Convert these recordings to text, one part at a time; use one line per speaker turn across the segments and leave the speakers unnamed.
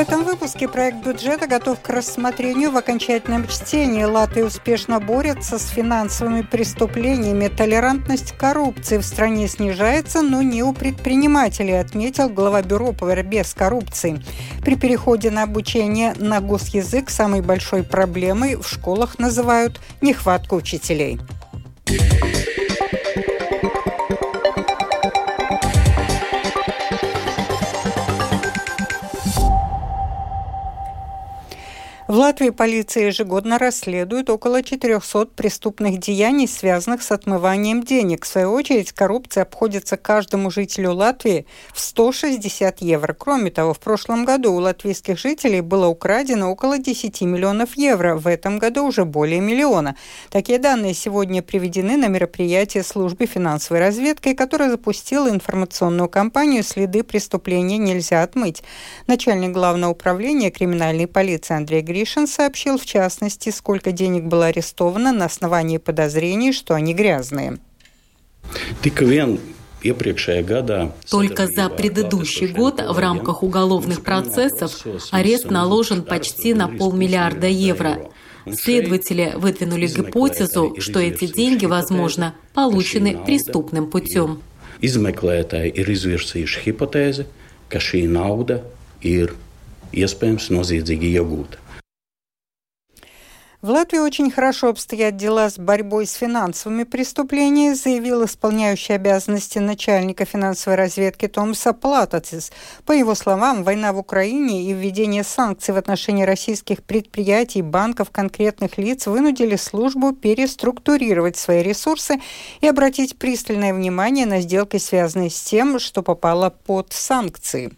этом выпуске проект бюджета готов к рассмотрению в окончательном чтении. Латвия успешно борется с финансовыми преступлениями. Толерантность коррупции в стране снижается, но не у предпринимателей, отметил глава бюро по борьбе с коррупцией. При переходе на обучение на госязык самой большой проблемой в школах называют нехватку учителей. Латвии полиция ежегодно расследует около 400 преступных деяний, связанных с отмыванием денег. В свою очередь, коррупция обходится каждому жителю Латвии в 160 евро. Кроме того, в прошлом году у латвийских жителей было украдено около 10 миллионов евро. В этом году уже более миллиона. Такие данные сегодня приведены на мероприятии службы финансовой разведки, которая запустила информационную кампанию «Следы преступления нельзя отмыть». Начальник главного управления криминальной полиции Андрей Гриш Гришин сообщил, в частности, сколько денег было арестовано на основании подозрений, что они грязные.
Только за предыдущий год в рамках уголовных процессов арест наложен почти на полмиллиарда евро. Следователи выдвинули гипотезу, что эти деньги, возможно, получены преступным путем.
Izmeklētāji ir izvirsījuši hipotēzi, ka šī nauda ir iespējams noziedzīgi iegūta.
В Латвии очень хорошо обстоят дела с борьбой с финансовыми преступлениями, заявил исполняющий обязанности начальника финансовой разведки Томаса Платацис. По его словам, война в Украине и введение санкций в отношении российских предприятий, банков, конкретных лиц вынудили службу переструктурировать свои ресурсы и обратить пристальное внимание на сделки, связанные с тем, что попало под санкции.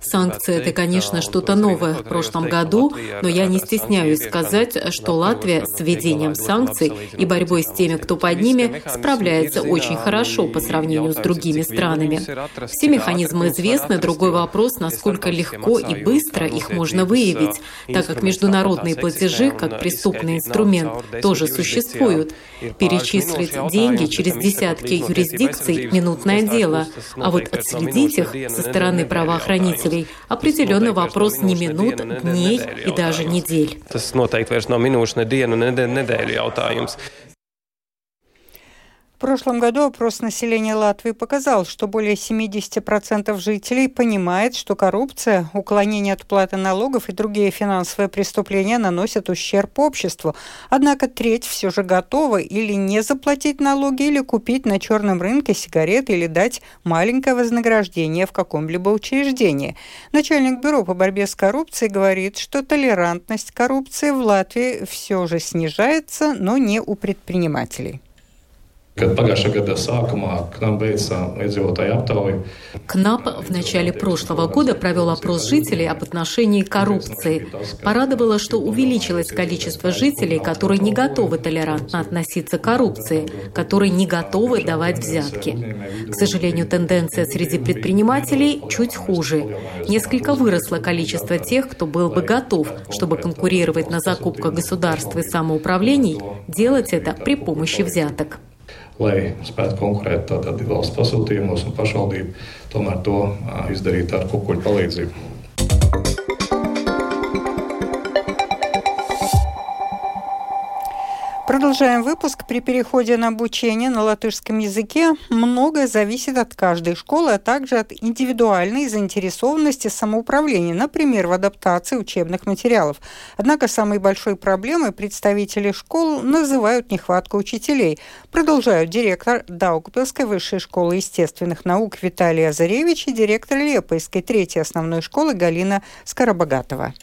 Санкции – это, конечно, что-то новое в прошлом году, но я не стесняюсь сказать, что Латвия с введением санкций и борьбой с теми, кто под ними, справляется очень хорошо по сравнению с другими странами. Все механизмы известны, другой вопрос, насколько легко и быстро их можно выявить, так как международные платежи, как преступный инструмент, тоже существуют. Перечислить деньги через десятки юрисдикций – минутное дело, а вот отследить их со стороны правоохранителей определенно вопрос не минут, дней и даже недель.
В прошлом году опрос населения Латвии показал, что более 70% жителей понимает, что коррупция, уклонение от уплаты налогов и другие финансовые преступления наносят ущерб обществу. Однако треть все же готова или не заплатить налоги, или купить на черном рынке сигареты, или дать маленькое вознаграждение в каком-либо учреждении. Начальник бюро по борьбе с коррупцией говорит, что толерантность коррупции в Латвии все же снижается, но не у предпринимателей.
Kad pagājušā gada sākumā KNAP beidza iedzīvotāju aptauju.
КНАП в начале прошлого года провел опрос жителей об отношении к коррупции. Порадовало, что увеличилось количество жителей, которые не готовы толерантно относиться к коррупции, которые не готовы давать взятки. К сожалению, тенденция среди предпринимателей чуть хуже. Несколько выросло количество тех, кто был бы готов, чтобы конкурировать на закупках государства и самоуправлений, делать это при помощи взяток
lai spētu konkurēt tātad valsts pasūtījumos, un pašvaldība tomēr to izdarīt ar kukuļu palīdzību.
Продолжаем выпуск. При переходе на обучение на латышском языке многое зависит от каждой школы, а также от индивидуальной заинтересованности самоуправления, например, в адаптации учебных материалов. Однако самой большой проблемой представители школ называют нехватку учителей. Продолжают директор Даугавпилской высшей школы естественных наук Виталий Азаревич и директор Лепойской третьей основной школы Галина Скоробогатова.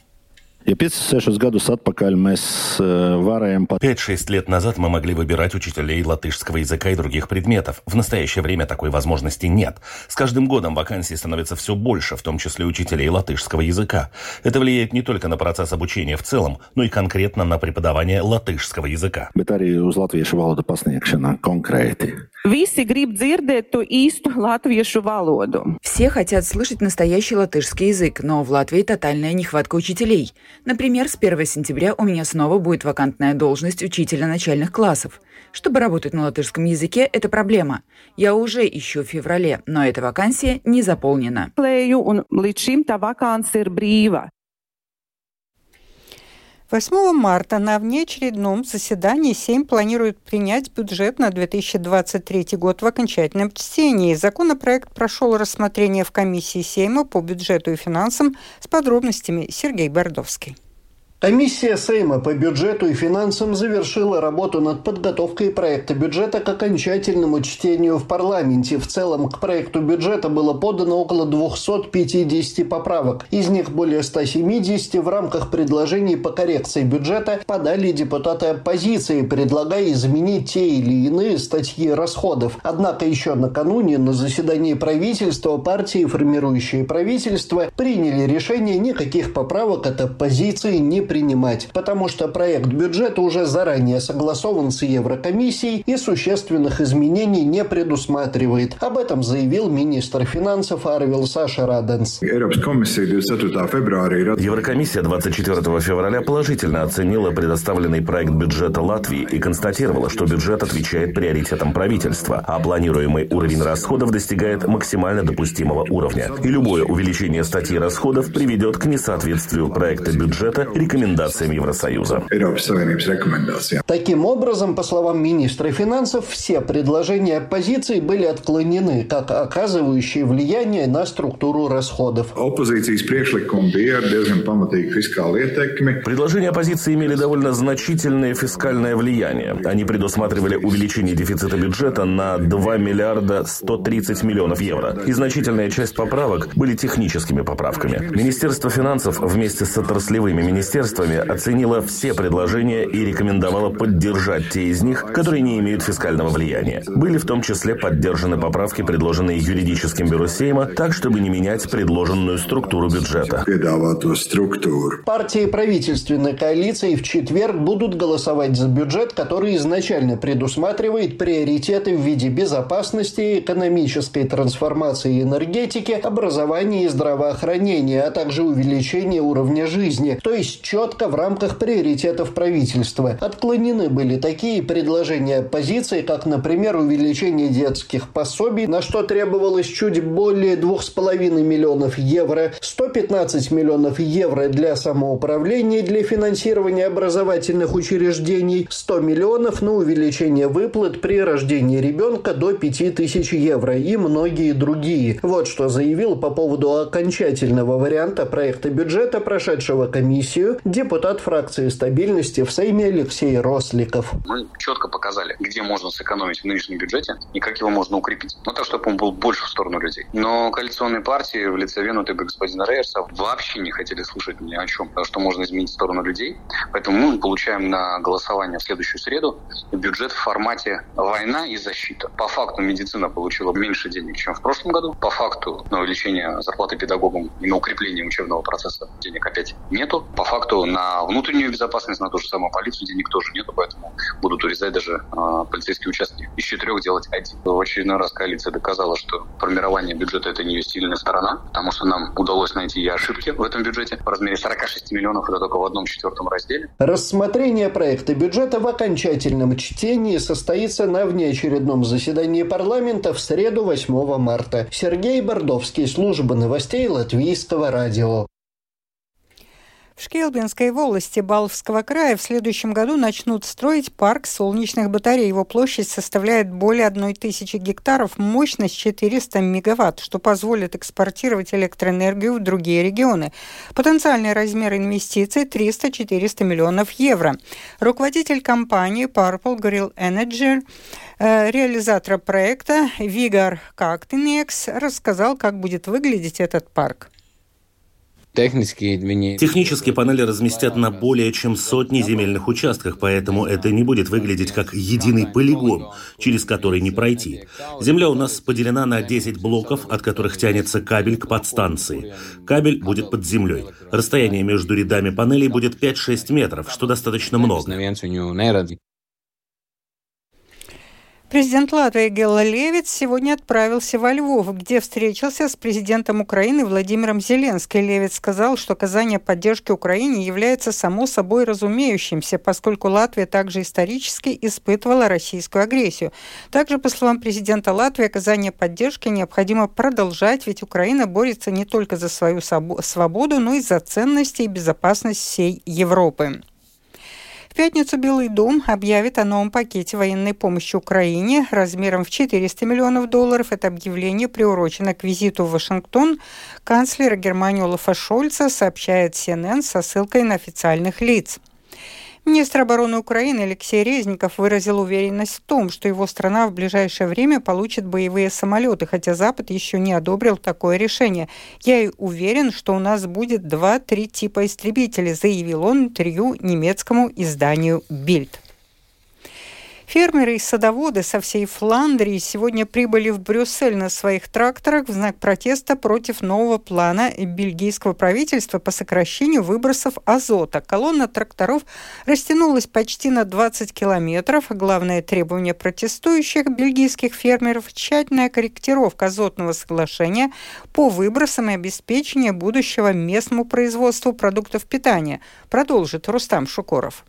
Ja 5-6 gadus atpakaļ mēs varējām...
5-6 лет назад мы могли выбирать учителей латышского языка и других предметов. В настоящее время такой возможности нет. С каждым годом вакансий становится все больше, в том числе учителей латышского языка. Это влияет не только на процесс обучения в целом, но и конкретно на преподавание латышского языка.
Bet arī uz latviešu valodu pasniegšanā konkrēti.
Visi grib dzirdēt to īstu latviešu valodu.
Все хотят слышать настоящий латышский язык, но в Латвии тотальная нехватка учителей. Например, с 1 сентября у меня снова будет вакантная должность учителя начальных классов. Чтобы работать на латышском языке, это проблема. Я уже ищу в феврале, но эта вакансия не заполнена.
8 марта на внеочередном заседании Сейм планирует принять бюджет на 2023 год в окончательном чтении. Законопроект прошел рассмотрение в комиссии Сейма по бюджету и финансам с подробностями Сергей Бордовский.
Комиссия Сейма по бюджету и финансам завершила работу над подготовкой проекта бюджета к окончательному чтению в парламенте. В целом к проекту бюджета было подано около 250 поправок. Из них более 170 в рамках предложений по коррекции бюджета подали депутаты оппозиции, предлагая изменить те или иные статьи расходов. Однако еще накануне на заседании правительства партии, формирующие правительство, приняли решение никаких поправок от оппозиции не принимать, потому что проект бюджета уже заранее согласован с Еврокомиссией и существенных изменений не предусматривает. Об этом заявил министр финансов Арвил Саша Раденс.
Еврокомиссия 24 февраля положительно оценила предоставленный проект бюджета Латвии и констатировала, что бюджет отвечает приоритетам правительства, а планируемый уровень расходов достигает максимально допустимого уровня. И любое увеличение статьи расходов приведет к несоответствию проекта бюджета рекомендациям рекомендациям Евросоюза.
Таким образом, по словам министра финансов, все предложения оппозиции были отклонены, как оказывающие влияние на структуру расходов.
Предложения оппозиции имели довольно значительное фискальное влияние. Они предусматривали увеличение дефицита бюджета на 2 миллиарда 130 миллионов евро. И значительная часть поправок были техническими поправками. Министерство финансов вместе с отраслевыми министерствами министерствами оценила все предложения и рекомендовала поддержать те из них, которые не имеют фискального влияния. Были в том числе поддержаны поправки, предложенные юридическим бюро Сейма, так, чтобы не менять предложенную структуру бюджета.
Партии правительственной коалиции в четверг будут голосовать за бюджет, который изначально предусматривает приоритеты в виде безопасности, экономической трансформации энергетики, образования и здравоохранения, а также увеличения уровня жизни, то есть четко в рамках приоритетов правительства. Отклонены были такие предложения оппозиции, как, например, увеличение детских пособий, на что требовалось чуть более 2,5 миллионов евро, 115 миллионов евро для самоуправления для финансирования образовательных учреждений, 100 миллионов на увеличение выплат при рождении ребенка до 5000 евро и многие другие. Вот что заявил по поводу окончательного варианта проекта бюджета, прошедшего комиссию, депутат фракции стабильности в Сейме Алексей Росликов.
Мы четко показали, где можно сэкономить в нынешнем бюджете и как его можно укрепить. Ну, так, чтобы он был больше в сторону людей. Но коалиционные партии в лице Венутыга господина Рейерса вообще не хотели слушать ни о чем, что можно изменить в сторону людей. Поэтому мы получаем на голосование в следующую среду бюджет в формате война и защита. По факту медицина получила меньше денег, чем в прошлом году. По факту на увеличение зарплаты педагогам и на укрепление учебного процесса денег опять нету. По факту факту на внутреннюю безопасность, на ту же самую полицию денег тоже нету, поэтому будут урезать даже э, полицейские участки. Из четырех делать один. В очередной раз коалиция доказала, что формирование бюджета – это не ее сильная сторона, потому что нам удалось найти и ошибки в этом бюджете в размере 46 миллионов, это только в одном четвертом разделе.
Рассмотрение проекта бюджета в окончательном чтении состоится на внеочередном заседании парламента в среду 8 марта. Сергей Бордовский, служба новостей Латвийского радио.
В Шкелбинской волости Баловского края в следующем году начнут строить парк солнечных батарей. Его площадь составляет более 1000 гектаров, мощность 400 мегаватт, что позволит экспортировать электроэнергию в другие регионы. Потенциальный размер инвестиций 300-400 миллионов евро. Руководитель компании Purple Grill Energy э, реализатора проекта Вигар Кактинекс рассказал, как будет выглядеть этот парк.
Технически панели разместят на более чем сотни земельных участках, поэтому это не будет выглядеть как единый полигон, через который не пройти. Земля у нас поделена на 10 блоков, от которых тянется кабель к подстанции. Кабель будет под землей. Расстояние между рядами панелей будет 5-6 метров, что достаточно много.
Президент Латвии Гелла Левиц сегодня отправился во Львов, где встретился с президентом Украины Владимиром Зеленским. Левиц сказал, что оказание поддержки Украине является само собой разумеющимся, поскольку Латвия также исторически испытывала российскую агрессию. Также, по словам президента Латвии, оказание поддержки необходимо продолжать, ведь Украина борется не только за свою свободу, но и за ценности и безопасность всей Европы пятницу Белый дом объявит о новом пакете военной помощи Украине размером в 400 миллионов долларов. Это объявление приурочено к визиту в Вашингтон канцлера Германии Олафа Шольца, сообщает CNN со ссылкой на официальных лиц. Министр обороны Украины Алексей Резников выразил уверенность в том, что его страна в ближайшее время получит боевые самолеты, хотя Запад еще не одобрил такое решение. «Я и уверен, что у нас будет два-три типа истребителей», заявил он интервью немецкому изданию «Бильд». Фермеры и садоводы со всей Фландрии сегодня прибыли в Брюссель на своих тракторах в знак протеста против нового плана бельгийского правительства по сокращению выбросов азота. Колонна тракторов растянулась почти на 20 километров. Главное требование протестующих бельгийских фермеров – тщательная корректировка азотного соглашения по выбросам и обеспечение будущего местному производству продуктов питания, продолжит Рустам Шукоров.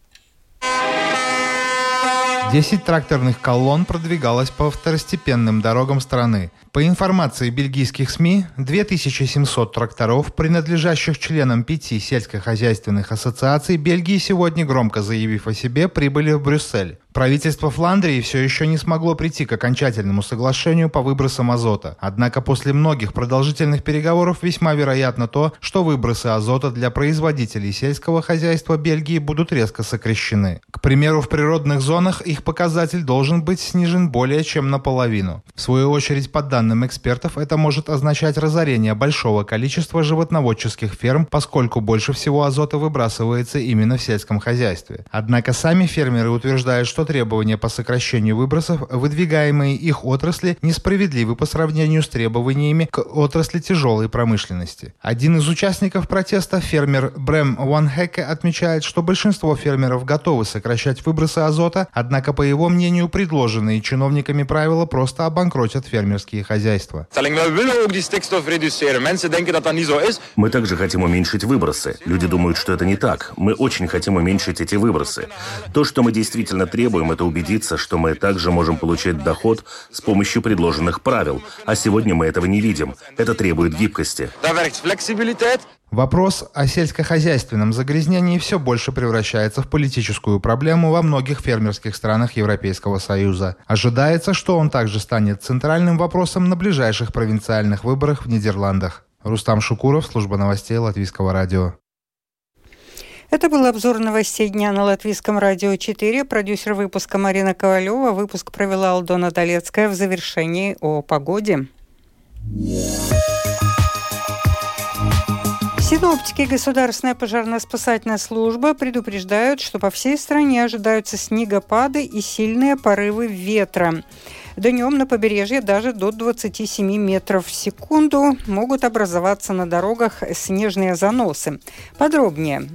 10 тракторных колонн продвигалось по второстепенным дорогам страны. По информации бельгийских СМИ, 2700 тракторов, принадлежащих членам пяти сельскохозяйственных ассоциаций Бельгии, сегодня, громко заявив о себе, прибыли в Брюссель. Правительство Фландрии все еще не смогло прийти к окончательному соглашению по выбросам азота. Однако после многих продолжительных переговоров весьма вероятно то, что выбросы азота для производителей сельского хозяйства Бельгии будут резко сокращены. К примеру, в природных зонах их показатель должен быть снижен более чем наполовину. В свою очередь, по данным экспертов, это может означать разорение большого количества животноводческих ферм, поскольку больше всего азота выбрасывается именно в сельском хозяйстве. Однако сами фермеры утверждают, что требования по сокращению выбросов, выдвигаемые их отрасли, несправедливы по сравнению с требованиями к отрасли тяжелой промышленности. Один из участников протеста, фермер Брэм Ванхеке, отмечает, что большинство фермеров готовы сокращать выбросы азота, однако, по его мнению, предложенные чиновниками правила просто обанкротят фермерские хозяйства.
Мы также хотим уменьшить выбросы. Люди думают, что это не так. Мы очень хотим уменьшить эти выбросы. То, что мы действительно требуем, это убедиться, что мы также можем получать доход с помощью предложенных правил. А сегодня мы этого не видим. Это требует гибкости.
Вопрос о сельскохозяйственном загрязнении все больше превращается в политическую проблему во многих фермерских странах Европейского Союза. Ожидается, что он также станет центральным вопросом на ближайших провинциальных выборах в Нидерландах. Рустам Шукуров, служба новостей Латвийского радио.
Это был обзор новостей дня на Латвийском радио 4. Продюсер выпуска Марина Ковалева. Выпуск провела Алдона Долецкая в завершении о погоде. Синоптики Государственная пожарно-спасательная служба предупреждают, что по всей стране ожидаются снегопады и сильные порывы ветра. Днем на побережье даже до 27 метров в секунду могут образоваться на дорогах снежные заносы. Подробнее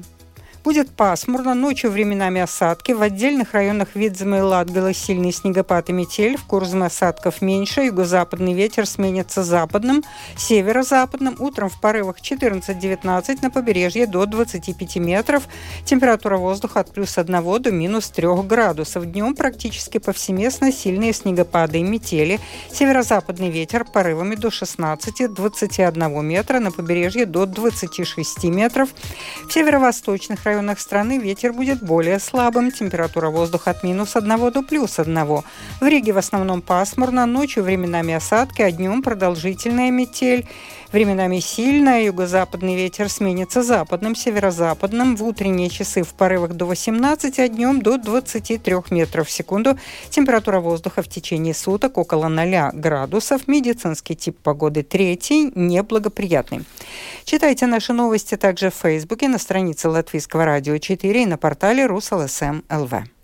Будет пасмурно, ночью временами осадки. В отдельных районах Видзема и Латгала сильный снегопад и метель. В Курзме осадков меньше. Юго-западный ветер сменится западным, северо-западным. Утром в порывах 14-19 на побережье до 25 метров. Температура воздуха от плюс 1 до минус 3 градусов. Днем практически повсеместно сильные снегопады и метели. Северо-западный ветер порывами до 16-21 метра. На побережье до 26 метров. В северо-восточных районах районах страны ветер будет более слабым, температура воздуха от минус 1 до плюс 1. В Риге в основном пасмурно, ночью временами осадки, а днем продолжительная метель. Временами сильная, юго-западный ветер сменится западным, северо-западным. В утренние часы в порывах до 18, а днем до 23 метров в секунду. Температура воздуха в течение суток около 0 градусов. Медицинский тип погоды третий, неблагоприятный. Читайте наши новости также в Фейсбуке, на странице Латвийского радио 4 и на портале РусЛСМ ЛВ.